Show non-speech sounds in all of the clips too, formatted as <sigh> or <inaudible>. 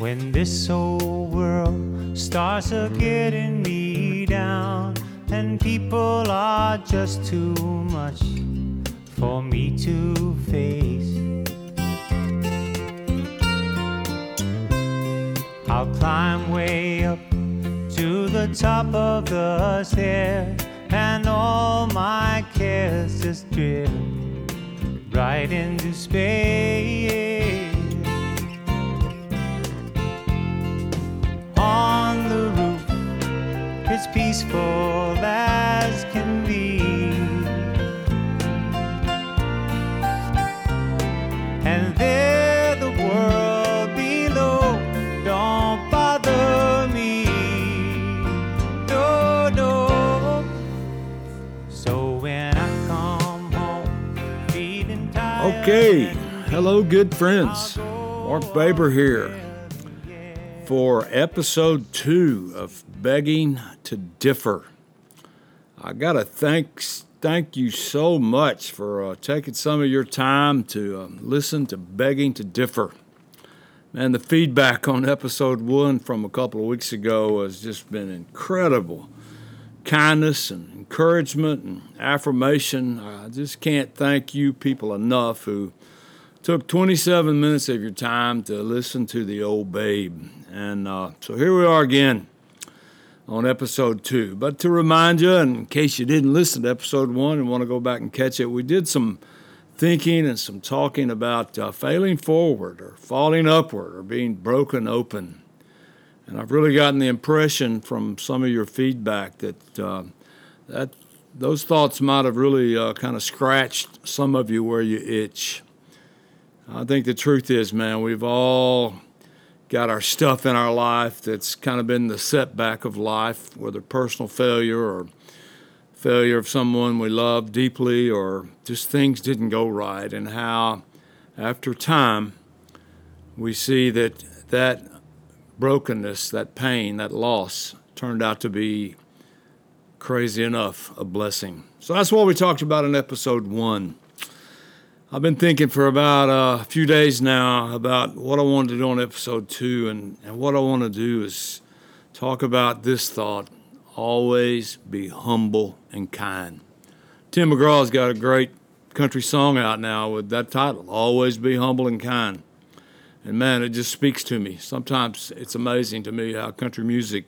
When this whole world starts a getting me down, and people are just too much for me to face. I'll climb way up to the top of the stairs, and all my cares just drift right into space. Peaceful as can be. And there, the world below don't bother me. No, no. So when I come home, feeling tired. Okay, hello, good friends. Mark Baber here for episode two of Begging to Differ. I got to thank thank you so much for uh, taking some of your time to um, listen to Begging to Differ. Man, the feedback on episode one from a couple of weeks ago has just been incredible. Kindness and encouragement and affirmation. I just can't thank you people enough who took 27 minutes of your time to listen to the old babe. And uh, so here we are again on episode two. But to remind you, in case you didn't listen to episode one and want to go back and catch it, we did some thinking and some talking about uh, failing forward or falling upward or being broken open. And I've really gotten the impression from some of your feedback that uh, that those thoughts might have really uh, kind of scratched some of you where you itch. I think the truth is, man, we've all got our stuff in our life that's kind of been the setback of life, whether personal failure or failure of someone we love deeply or just things didn't go right, and how after time we see that that brokenness, that pain, that loss turned out to be crazy enough a blessing. So that's what we talked about in episode one. I've been thinking for about a few days now about what I wanted to do on episode two, and, and what I want to do is talk about this thought always be humble and kind. Tim McGraw's got a great country song out now with that title, Always Be Humble and Kind. And man, it just speaks to me. Sometimes it's amazing to me how country music,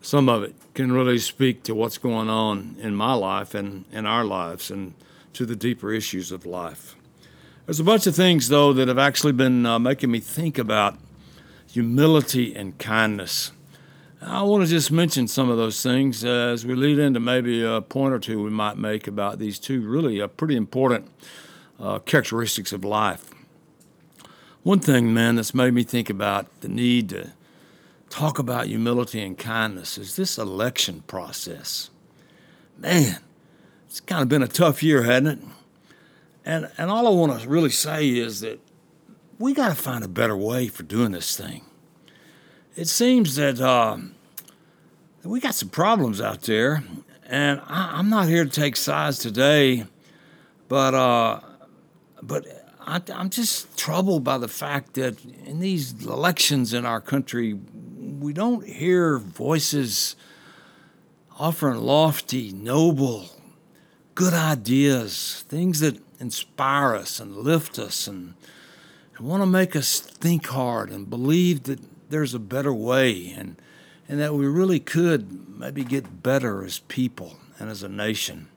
some of it, can really speak to what's going on in my life and in our lives. And to the deeper issues of life. There's a bunch of things, though, that have actually been uh, making me think about humility and kindness. I want to just mention some of those things as we lead into maybe a point or two we might make about these two really uh, pretty important uh, characteristics of life. One thing, man, that's made me think about the need to talk about humility and kindness is this election process. Man, it's kind of been a tough year, hasn't it? And and all I want to really say is that we got to find a better way for doing this thing. It seems that uh, we got some problems out there, and I, am not here to take sides today, but uh, but I, I'm just troubled by the fact that in these elections in our country, we don't hear voices offering lofty, noble good ideas, things that inspire us and lift us and, and want to make us think hard and believe that there's a better way and, and that we really could maybe get better as people and as a nation.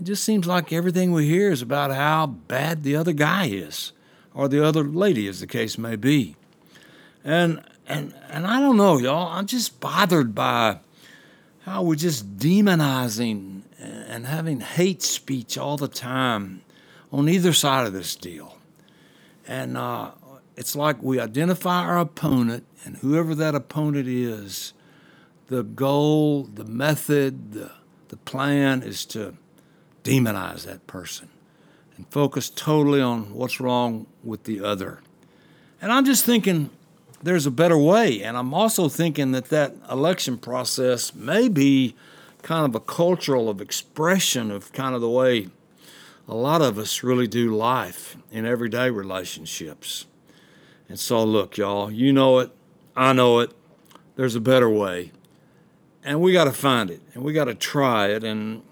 It just seems like everything we hear is about how bad the other guy is, or the other lady, as the case may be. And and and I don't know, y'all. I'm just bothered by how we're just demonizing and having hate speech all the time on either side of this deal. And uh, it's like we identify our opponent, and whoever that opponent is, the goal, the method, the, the plan is to demonize that person and focus totally on what's wrong with the other. And I'm just thinking there's a better way. And I'm also thinking that that election process may be kind of a cultural of expression of kind of the way a lot of us really do life in everyday relationships. And so, look, y'all, you know it. I know it. There's a better way. And we got to find it and we got to try it. And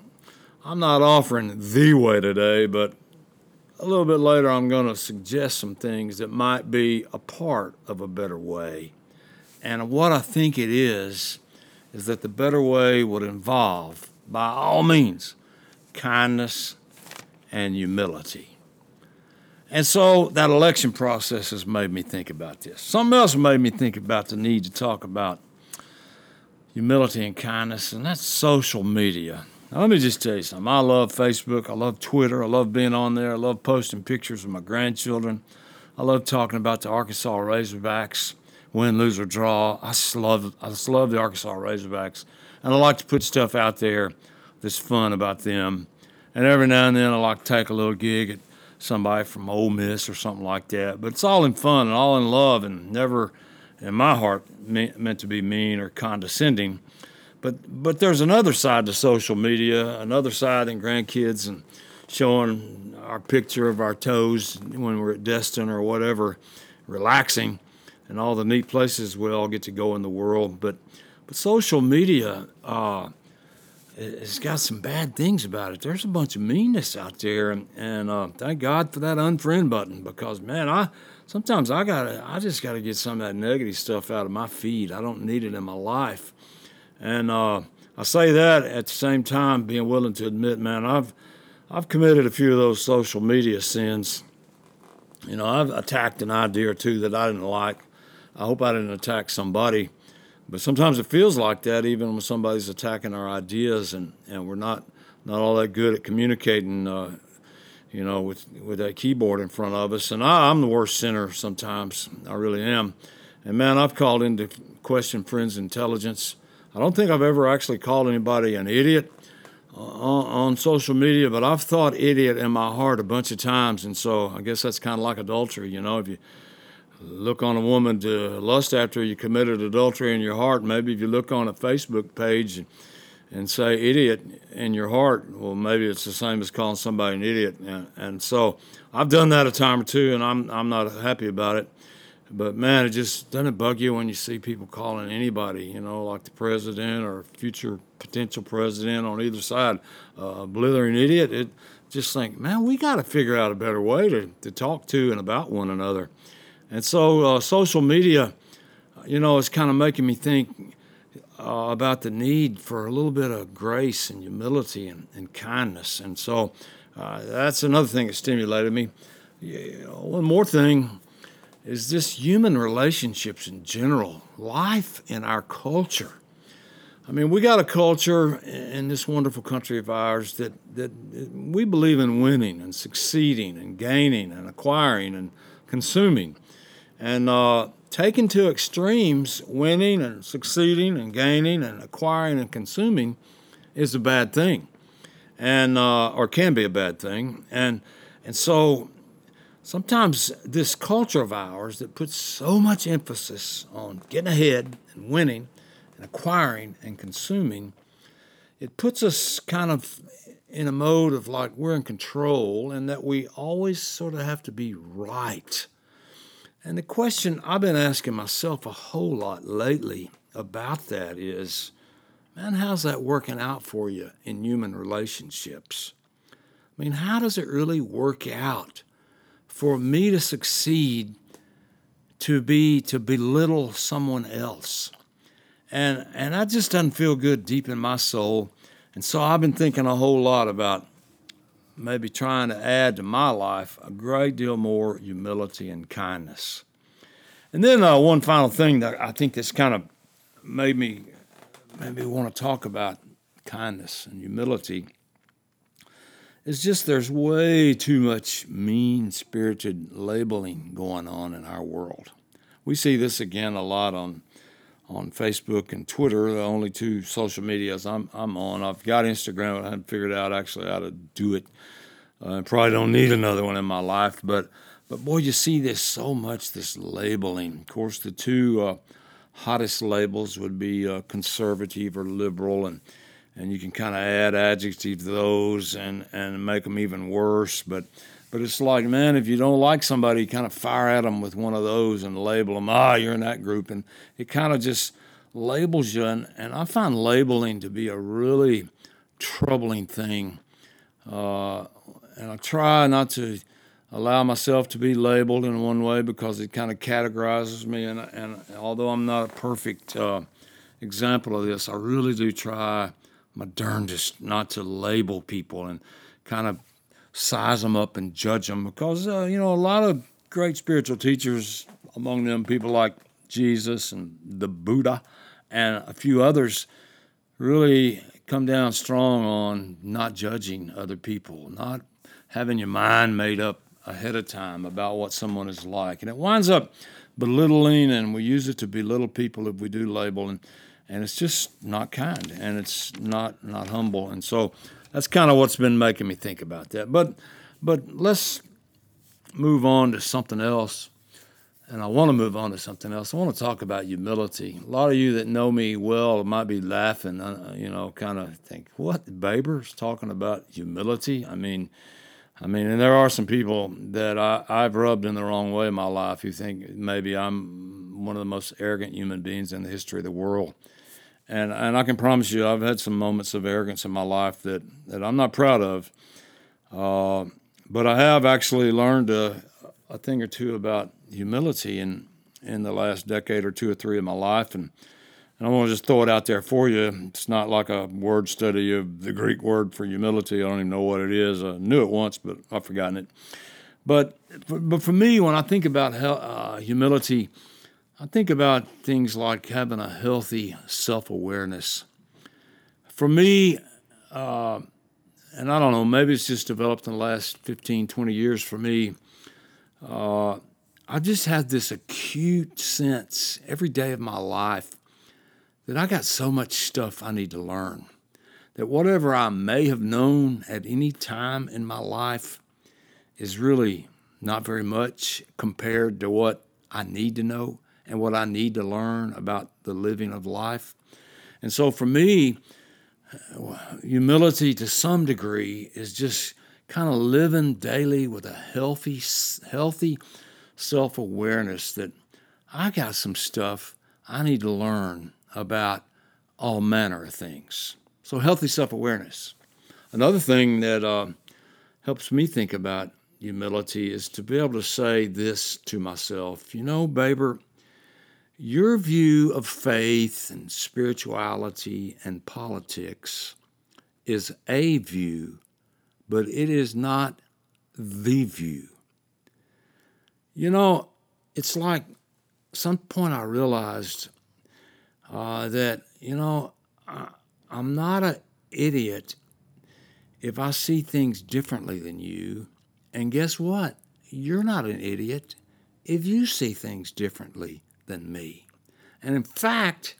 I'm not offering the way today, but a little bit later, I'm going to suggest some things that might be a part of a better way. And what I think it is, is that the better way would involve, by all means, kindness and humility. And so that election process has made me think about this. Something else made me think about the need to talk about humility and kindness, and that's social media. Now, let me just tell you something. I love Facebook. I love Twitter. I love being on there. I love posting pictures of my grandchildren. I love talking about the Arkansas Razorbacks, win, lose, or draw. I just love, I just love the Arkansas Razorbacks. And I like to put stuff out there that's fun about them. And every now and then I like to take a little gig at somebody from Ole Miss or something like that. But it's all in fun and all in love and never, in my heart, meant to be mean or condescending. But but there's another side to social media, another side in grandkids and showing our picture of our toes when we're at Destin or whatever, relaxing, and all the neat places we all get to go in the world. But but social media. Uh, it's got some bad things about it. There's a bunch of meanness out there, and, and uh, thank God for that unfriend button because man, I sometimes I gotta, I just gotta get some of that negative stuff out of my feed. I don't need it in my life, and uh, I say that at the same time being willing to admit, man, I've I've committed a few of those social media sins. You know, I've attacked an idea or two that I didn't like. I hope I didn't attack somebody, but sometimes it feels like that, even when somebody's attacking our ideas, and, and we're not not all that good at communicating. Uh, you know, with with that keyboard in front of us, and I, I'm the worst sinner sometimes. I really am. And man, I've called into question friends' intelligence. I don't think I've ever actually called anybody an idiot uh, on, on, social media, but I've thought idiot in my heart a bunch of times, and so I guess that's kind of like adultery. You know, if you look on a woman to lust after, you committed adultery in your heart. Maybe if you look on a Facebook page and, say idiot in your heart, well, maybe it's the same as calling somebody an idiot. And, and so I've done that a time or two, and I'm I'm not happy about it. But man, it just doesn't bug you when you see people calling anybody, you know, like the president or future potential president on either side, uh, a blithering idiot. It just think, man, we got to figure out a better way to, to talk to and about one another. And so, uh, social media, you know, is kind of making me think uh, about the need for a little bit of grace and humility and, and kindness. And so, uh, that's another thing that stimulated me. one more thing is just human relationships in general, life in our culture. I mean, we got a culture in this wonderful country of ours that, that we believe in winning and succeeding and gaining and acquiring and consuming. And uh, taken to extremes, winning and succeeding and gaining and acquiring and consuming is a bad thing, and uh, or can be a bad thing. And and so sometimes this culture of ours that puts so much emphasis on getting ahead and winning and acquiring and consuming, it puts us kind of in a mode of like we're in control and that we always sort of have to be right. And the question I've been asking myself a whole lot lately about that is man, how's that working out for you in human relationships? I mean, how does it really work out? for me to succeed to be to belittle someone else and and that just doesn't feel good deep in my soul and so i've been thinking a whole lot about maybe trying to add to my life a great deal more humility and kindness and then uh, one final thing that i think that's kind of made me maybe want to talk about kindness and humility is just there's way too much mean spirited labeling going on in our world. We see this again a lot on on Facebook and Twitter, the only two social medias I'm, I'm on. I've got Instagram, I haven't figured out actually how to do it. Uh, I probably don't need another one in my life, but but boy, you see this so much, this labeling. Of course, the two uh, hottest labels would be uh, conservative or liberal, and and you can kind of add adjectives to those and, and make them even worse. But, but it's like, man, if you don't like somebody, kind of fire at them with one of those and label them, ah, you're in that group. And it kind of just labels you. And, and I find labeling to be a really troubling thing. Uh, and I try not to allow myself to be labeled in one way because it kind of categorizes me. And, and although I'm not a perfect uh, example of this, I really do try my darndest not to label people and kind of size them up and judge them because, uh, you know, a lot of great spiritual teachers, among them people like Jesus and the Buddha and a few others, really come down strong on not judging other people, not having your mind made up ahead of time about what someone is like. And it winds up belittling, and we use it to belittle people if we do label, and, and it's just not kind and it's not, not humble. And so that's kind of what's been making me think about that. But, but let's move on to something else. And I want to move on to something else. I want to talk about humility. A lot of you that know me well might be laughing, uh, you know, kind of think, what? Baber's talking about humility? I mean, I mean, and there are some people that I, I've rubbed in the wrong way in my life who think maybe I'm one of the most arrogant human beings in the history of the world. And, and I can promise you, I've had some moments of arrogance in my life that, that I'm not proud of. Uh, but I have actually learned a, a thing or two about humility in, in the last decade or two or three of my life. And and I want to just throw it out there for you. It's not like a word study of the Greek word for humility. I don't even know what it is. I knew it once, but I've forgotten it. But but for me, when I think about uh, humility, I think about things like having a healthy self awareness. For me, uh, and I don't know, maybe it's just developed in the last 15, 20 years for me. Uh, I've just had this acute sense every day of my life that I got so much stuff I need to learn. That whatever I may have known at any time in my life is really not very much compared to what I need to know and what I need to learn about the living of life. And so for me, humility to some degree is just kind of living daily with a healthy, healthy self awareness that I got some stuff I need to learn about all manner of things. So, healthy self awareness. Another thing that uh, helps me think about humility is to be able to say this to myself you know, Baber, your view of faith and spirituality and politics is a view, but it is not the view. You know, it's like some point I realized uh, that, you know, I, I'm not an idiot if I see things differently than you. And guess what? You're not an idiot if you see things differently than me. And in fact,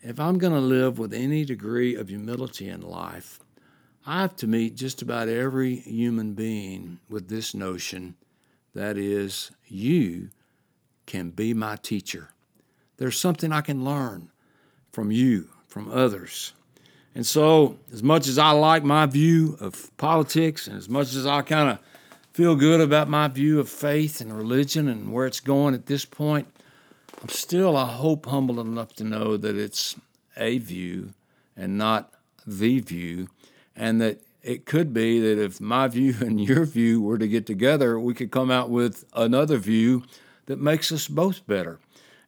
if I'm going to live with any degree of humility in life, I have to meet just about every human being with this notion that is, you can be my teacher. There's something I can learn from you, from others. And so, as much as I like my view of politics, and as much as I kind of feel good about my view of faith and religion and where it's going at this point, I'm still, I hope, humble enough to know that it's a view and not the view, and that it could be that if my view <laughs> and your view were to get together, we could come out with another view that makes us both better.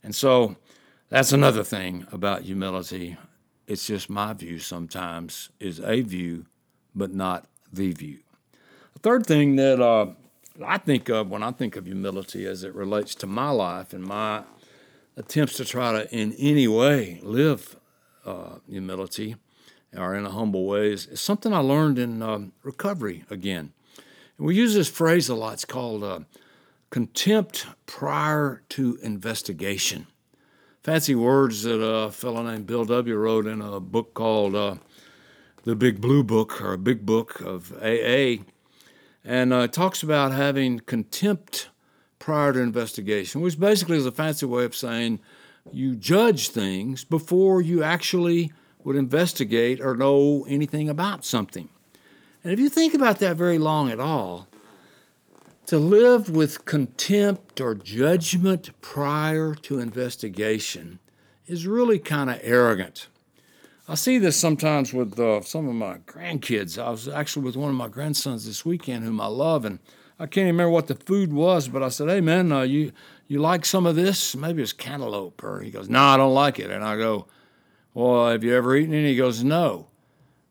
And so, that's another thing about humility. It's just my view sometimes is a view, but not the view. The third thing that uh, I think of when I think of humility as it relates to my life and my attempts to try to, in any way, live uh, humility or in a humble way is, is something I learned in um, recovery again. And we use this phrase a lot. It's called uh, contempt prior to investigation fancy words that a fellow named Bill W. wrote in a book called uh, The Big Blue Book or Big Book of AA. And uh, talks about having contempt prior to investigation, which basically is a fancy way of saying you judge things before you actually would investigate or know anything about something. And if you think about that very long at all, To live with contempt or judgment prior to investigation is really kind of arrogant. I see this sometimes with uh, some of my grandkids. I was actually with one of my grandsons this weekend, whom I love, and I can't remember what the food was, but I said, "Hey, man, uh, you you like some of this? Maybe it's cantaloupe." Or he goes, "No, I don't like it." And I go, "Well, have you ever eaten it?" He goes, "No."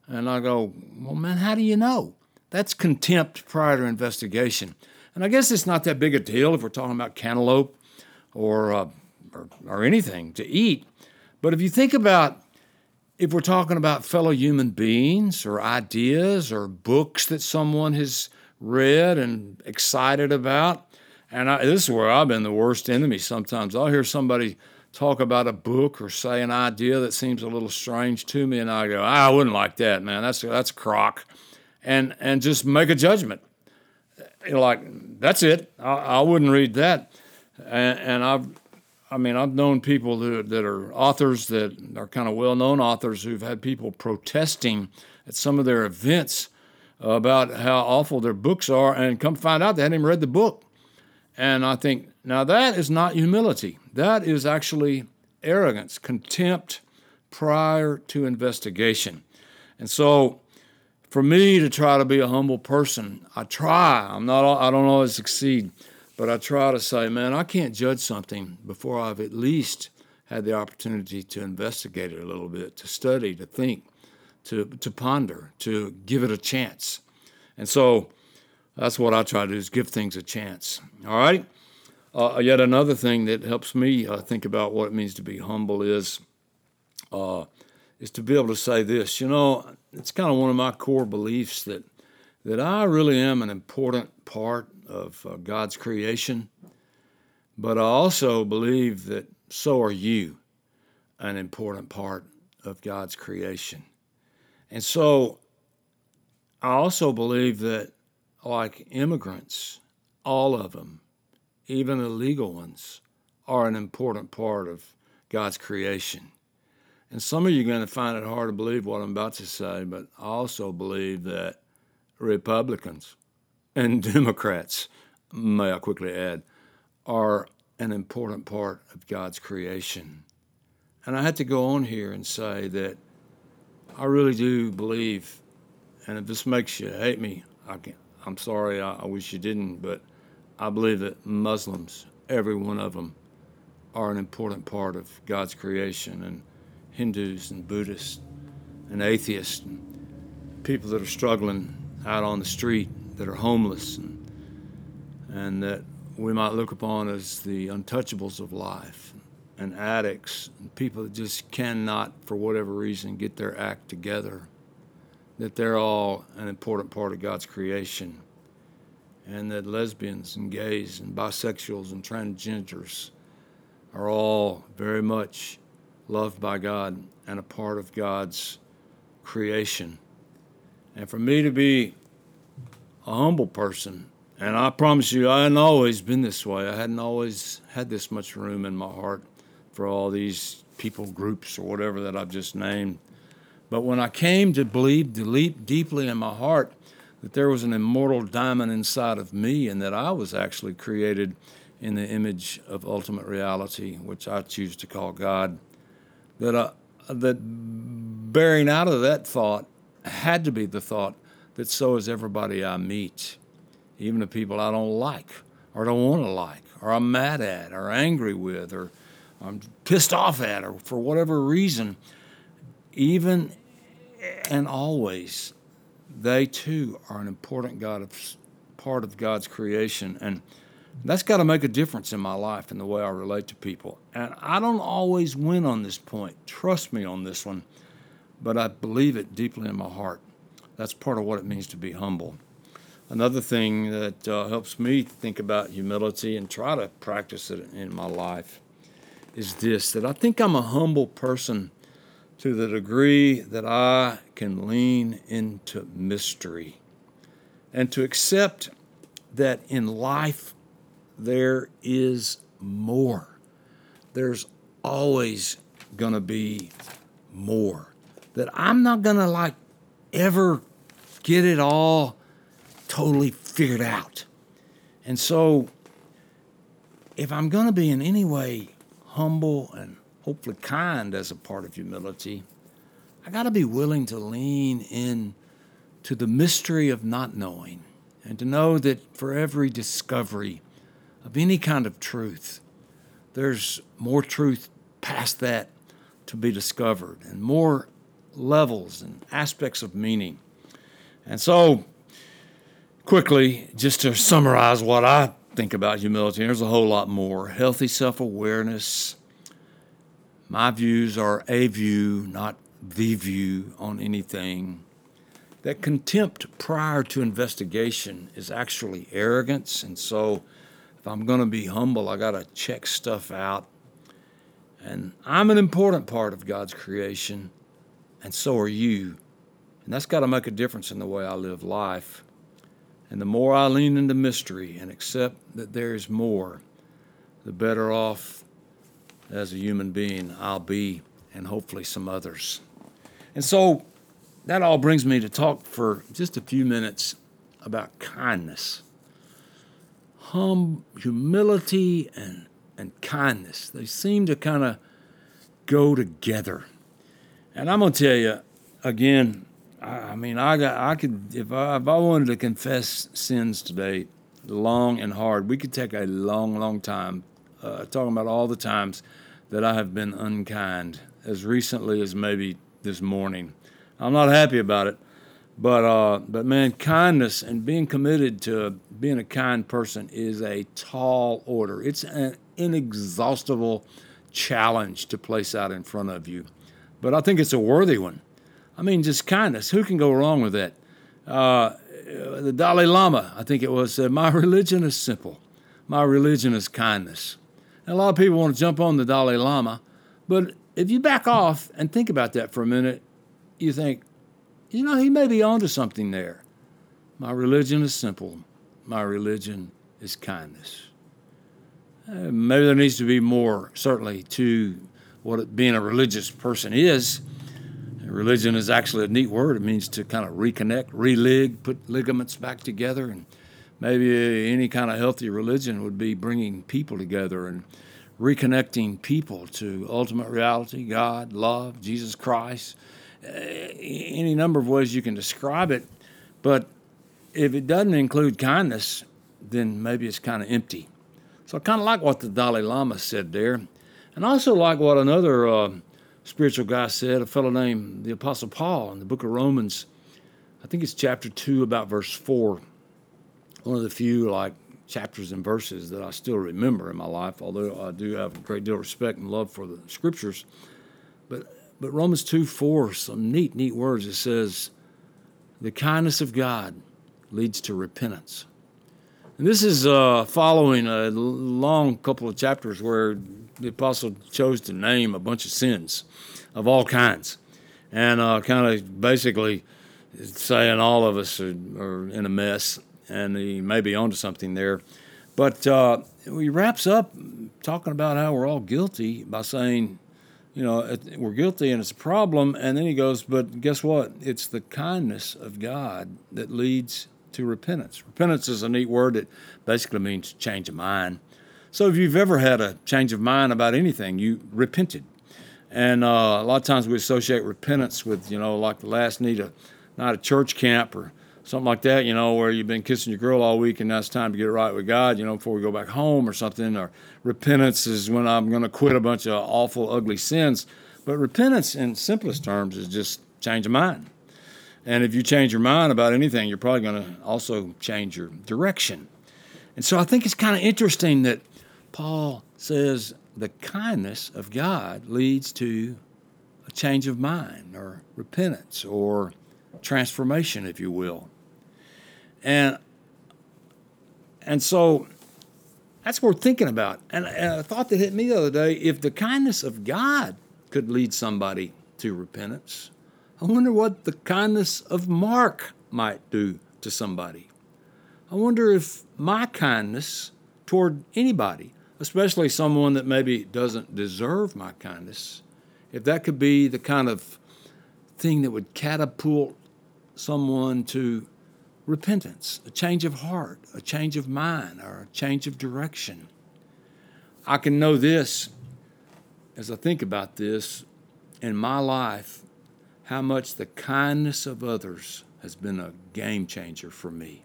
And I go, "Well, man, how do you know?" That's contempt prior to investigation. And I guess it's not that big a deal if we're talking about cantaloupe or uh, or, or anything to eat. But if you think about if we're talking about fellow human beings or ideas or books that someone has read and excited about, and I, this is where I've been the worst enemy sometimes. I'll hear somebody talk about a book or say an idea that seems a little strange to me, and I go, ah, I wouldn't like that, man. That's that's crock, and and just make a judgment. You're like that's it. I, I wouldn't read that, and, and I've I mean, I've known people that, that are authors that are kind of well known authors who've had people protesting at some of their events about how awful their books are, and come find out they hadn't even read the book. And I think, now that is not humility. That is actually arrogance, contempt prior to investigation. And so, for me to try to be a humble person, I try. I'm not. I don't always succeed. But I try to say, man, I can't judge something before I've at least had the opportunity to investigate it a little bit, to study, to think, to, to ponder, to give it a chance. And so that's what I try to do is give things a chance. All right? Uh, yet another thing that helps me uh, think about what it means to be humble is uh, is to be able to say this. You know, it's kind of one of my core beliefs that that I really am an important part of uh, God's creation, but I also believe that so are you an important part of God's creation. And so I also believe that, like immigrants, all of them, even illegal ones, are an important part of God's creation. And some of you are going to find it hard to believe what I'm about to say, but I also believe that Republicans and <laughs> Democrats, may I quickly add, are an important part of God's creation. And I had to go on here and say that I really do believe, and if this makes you hate me, I can, I'm sorry, I, I wish you didn't, but I believe that Muslims, every one of them, are an important part of God's creation, and Hindus and Buddhists and atheists and people that are struggling out on the street that are homeless and, and that we might look upon as the untouchables of life and addicts and people that just cannot, for whatever reason, get their act together, that they're all an important part of God's creation, and that lesbians and gays and bisexuals and transgenders are all very much loved by God and a part of God's creation. And for me to be a humble person, and I promise you, I hadn't always been this way. I hadn't always had this much room in my heart for all these people groups or whatever that I've just named. But when I came to believe deep, deeply in my heart that there was an immortal diamond inside of me and that I was actually created in the image of ultimate reality, which I choose to call God, that, I, that bearing out of that thought had to be the thought that so is everybody I meet, even the people I don't like or don't want to like or I'm mad at or angry with or I'm pissed off at or for whatever reason, even and always, they too are an important God of, part of God's creation. And that's got to make a difference in my life and the way I relate to people. And I don't always win on this point. Trust me on this one but I believe it deeply in my heart. That's part of what it means to be humble. Another thing that uh, helps me think about humility and try to practice it in my life is this that I think I'm a humble person to the degree that I can lean into mystery and to accept that in life there is more. There's always going to be more that I'm not going to like ever get it all totally figured out. And so, if I'm going to be in any way humble and hopefully kind as a part of humility, I got to be willing to lean in to the mystery of not knowing and to know that for every discovery of any kind of truth, there's more truth past that to be discovered and more levels and aspects of meaning. And so, quickly, just to summarize what I think about humility, there's a whole lot more. Healthy self awareness. My views are a view, not the view on anything. That contempt prior to investigation is actually arrogance. And so, if I'm going to be humble, I got to check stuff out. And I'm an important part of God's creation, and so are you. And that's got to make a difference in the way I live life. And the more I lean into mystery and accept that there is more, the better off as a human being I'll be, and hopefully some others. And so that all brings me to talk for just a few minutes about kindness. Hum, humility and, and kindness, they seem to kind of go together. And I'm going to tell you, again, I mean, I got, I could, if I, if I wanted to confess sins today, long and hard, we could take a long, long time uh, talking about all the times that I have been unkind, as recently as maybe this morning. I'm not happy about it, but uh, but man, kindness and being committed to being a kind person is a tall order. It's an inexhaustible challenge to place out in front of you, but I think it's a worthy one. I mean, just kindness. Who can go wrong with that? Uh, the Dalai Lama, I think it was, said, My religion is simple. My religion is kindness. And a lot of people want to jump on the Dalai Lama, but if you back off and think about that for a minute, you think, you know, he may be onto something there. My religion is simple. My religion is kindness. Uh, maybe there needs to be more, certainly, to what being a religious person is. Religion is actually a neat word. It means to kind of reconnect, relig, put ligaments back together. And maybe any kind of healthy religion would be bringing people together and reconnecting people to ultimate reality, God, love, Jesus Christ. Uh, any number of ways you can describe it. But if it doesn't include kindness, then maybe it's kind of empty. So I kind of like what the Dalai Lama said there. And I also like what another. Uh, spiritual guy said, a fellow named the Apostle Paul in the book of Romans, I think it's chapter 2, about verse 4. One of the few like chapters and verses that I still remember in my life, although I do have a great deal of respect and love for the scriptures. But but Romans 2 4, some neat, neat words. It says, The kindness of God leads to repentance. And this is uh, following a long couple of chapters where the apostle chose to name a bunch of sins of all kinds and uh, kind of basically saying all of us are, are, in a mess and he may be onto something there. But uh, he wraps up talking about how we're all guilty by saying, you know, we're guilty and it's a problem. And then he goes, but guess what? It's the kindness of God that leads to repentance. Repentance is a neat word that basically means change of mind. So if you've ever had a change of mind about anything, you repented. And uh, a lot of times we associate repentance with, you know, like the last need a not a church camp or something like that, you know, where you've been kissing your girl all week and now it's time to get it right with God, you know, before we go back home or something. Or repentance is when I'm going to quit a bunch of awful, ugly sins. But repentance, in simplest terms, is just change of mind. And if you change your mind about anything, you're probably going to also change your direction. And so I think it's kind of interesting that Paul says the kindness of God leads to a change of mind or repentance or transformation, if you will. And and so that's worth thinking about. And, and a thought that hit me the other day if the kindness of God could lead somebody to repentance, I wonder what the kindness of Mark might do to somebody. I wonder if my kindness toward anybody, especially someone that maybe doesn't deserve my kindness, if that could be the kind of thing that would catapult someone to repentance, a change of heart, a change of mind, or a change of direction. I can know this as I think about this in my life how much the kindness of others has been a game changer for me.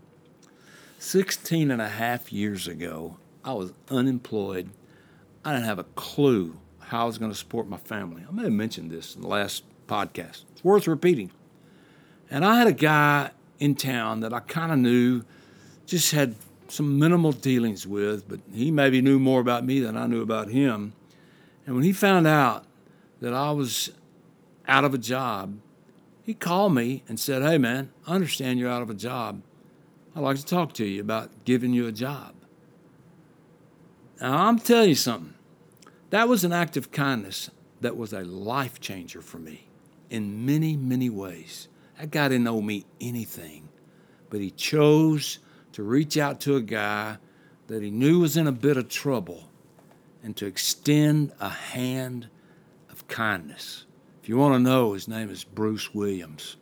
16 and a half years ago, I was unemployed. I didn't have a clue how I was going to support my family. I may have mentioned this in the last podcast. It's worth repeating. And I had a guy in town that I kind of knew, just had some minimal dealings with, but he maybe knew more about me than I knew about him. And when he found out that I was out of a job, he called me and said, Hey, man, I understand you're out of a job. I'd like to talk to you about giving you a job. Now, I'm telling you something. That was an act of kindness that was a life changer for me in many, many ways. That guy didn't owe me anything, but he chose to reach out to a guy that he knew was in a bit of trouble and to extend a hand of kindness. If you want to know, his name is Bruce Williams.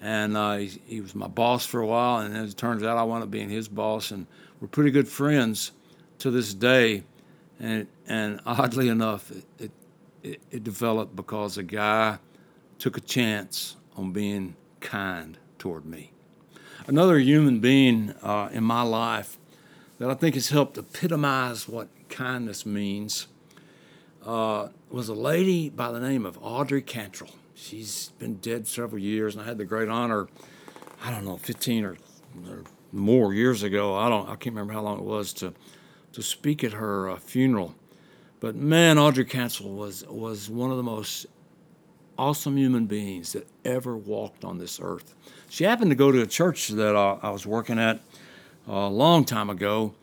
And uh, he, he, was my boss for a while, and as it turns out, I wound up being his boss, and we're pretty good friends to this day. And, and oddly enough, it, it, it developed because a guy took a chance on being kind toward me. Another human being uh, in my life that I think has helped epitomize what kindness means uh, was a lady by the name of Audrey Cantrell. She's been dead several years, and I had the great honor, I don't know, 15 or, or more years ago. I don't, I can't remember how long it was to to speak at her uh, funeral. But man, Audrey Cantrell was was one of the most awesome human beings that ever walked on this earth. She happened to go to a church that uh, I was working at a long time ago,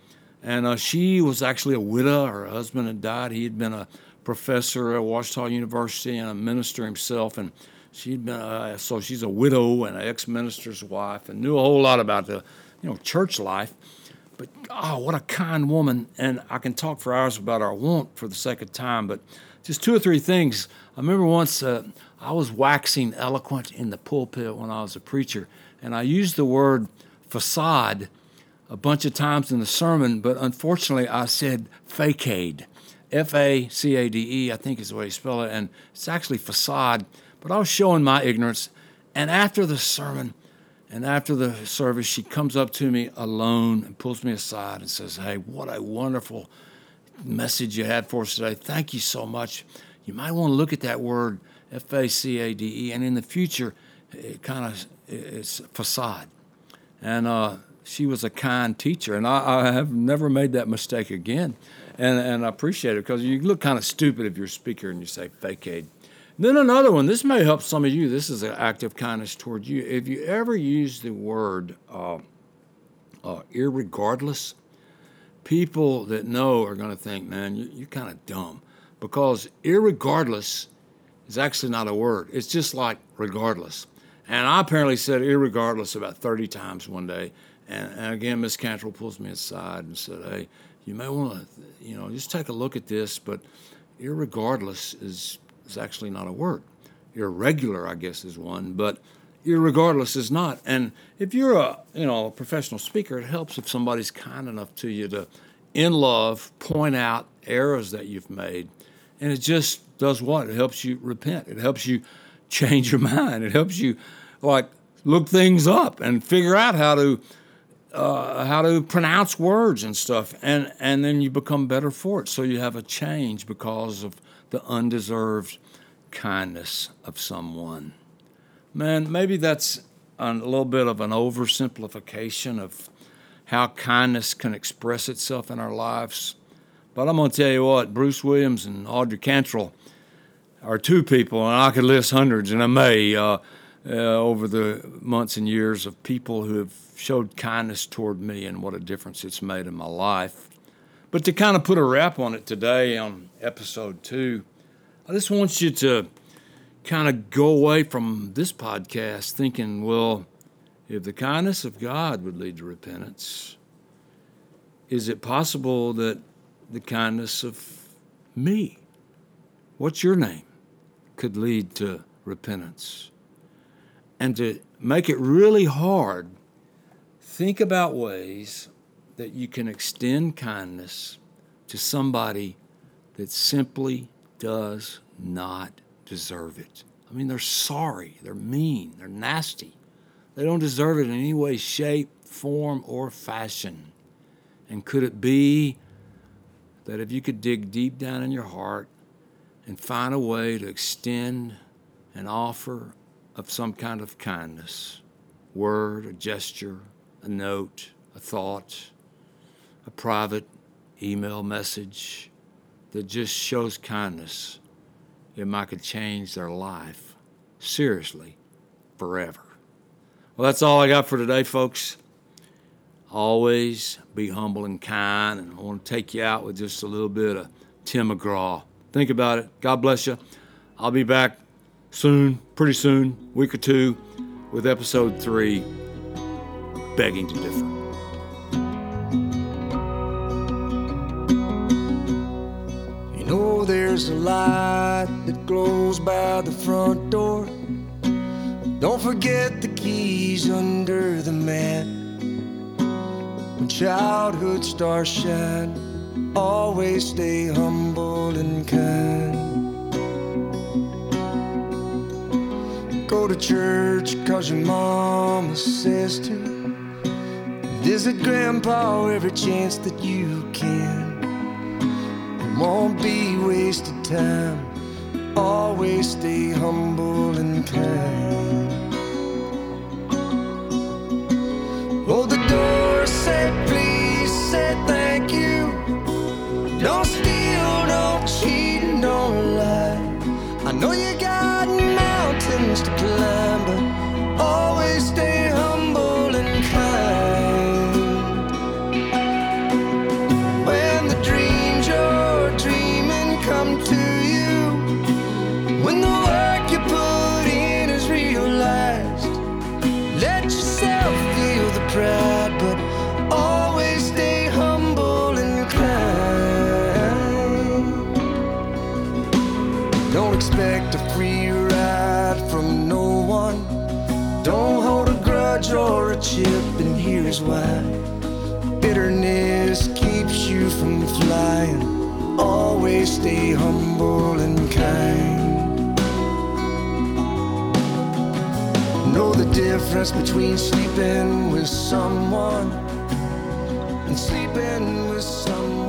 and uh, she was actually a widow. Her husband had died. He had been a professor at Ouachita University and a minister himself, and she'd been uh, so she's a widow and an ex-minister's wife, and knew a whole lot about the you know church life. But oh, what a kind woman! And I can talk for hours about her. I won't for the sake of time, but just two or three things. I remember once uh, I was waxing eloquent in the pulpit when I was a preacher, and I used the word facade a bunch of times in the sermon, but unfortunately I said facade. F A C A D E, I think is the way you spell it, and it's actually facade. But I was showing my ignorance. And after the sermon and after the service, she comes up to me alone and pulls me aside and says, Hey, what a wonderful message you had for us today. Thank you so much. You might want to look at that word, F A C A D E, and in the future, it kind of it's facade. And uh, she was a kind teacher, and I, I, have never made that mistake again. And, and I appreciate it because you look kind of stupid if you're a speaker and you say facade. Then another one, this may help some of you. This is an act of kindness toward you. If you ever use the word uh, uh, irregardless, people that know are going to think, man, you, you're kind of dumb. Because irregardless is actually not a word, it's just like regardless. And I apparently said irregardless about 30 times one day. And, and again, Miss Cantrell pulls me aside and said, hey, you may want to, you know, just take a look at this. But irregardless is, is actually not a word. Irregular, I guess, is one, but irregardless is not. And if you're a, you know, a professional speaker, it helps if somebody's kind enough to you to, in love, point out errors that you've made. And it just does what? It helps you repent. It helps you change your <laughs> mind. It helps you, like, look things up and figure out how to uh, how to pronounce words and stuff, and and then you become better for it. So you have a change because of the undeserved kindness of someone. Man, maybe that's a little bit of an oversimplification of how kindness can express itself in our lives. But I'm going to tell you what, Bruce Williams and Audrey Cantrell are two people, and I could list hundreds, and I may. Uh, uh, over the months and years of people who have showed kindness toward me and what a difference it's made in my life. But to kind of put a wrap on it today on episode two, I just want you to kind of go away from this podcast thinking, well, if the kindness of God would lead to repentance, is it possible that the kindness of me, what's your name, could lead to repentance? and to make it really hard think about ways that you can extend kindness to somebody that simply does not deserve it. I mean, they're sorry, they're mean, they're nasty. They don't deserve it in any way, shape, form, or fashion. And could it be that if you could dig deep down in your heart and find a way to extend an offer of some kind of kindness, word, a gesture, a note, a thought, a private email message that just shows kindness, it might could change their life seriously forever. Well, that's all I got for today, folks. Always be humble and kind, and I want to take you out with just a little bit of Tim McGraw. Think about it. God bless you. I'll be back soon, pretty soon, week or two, with episode three Begging to Differ. You know there's a light that glows by the front door. Don't forget the keys under the mat. When childhood stars shine, always stay humble and kind. Go to church cause your mama says to. Visit grandpa every chance that you can. It won't be wasted time. Always stay humble and kind. Hold the door, say please, say thank you. Don't steal, don't cheat, don't lie. Expect a free ride from no one. Don't hold a grudge or a chip, and here's why. Bitterness keeps you from flying. Always stay humble and kind. Know the difference between sleeping with someone and sleeping with someone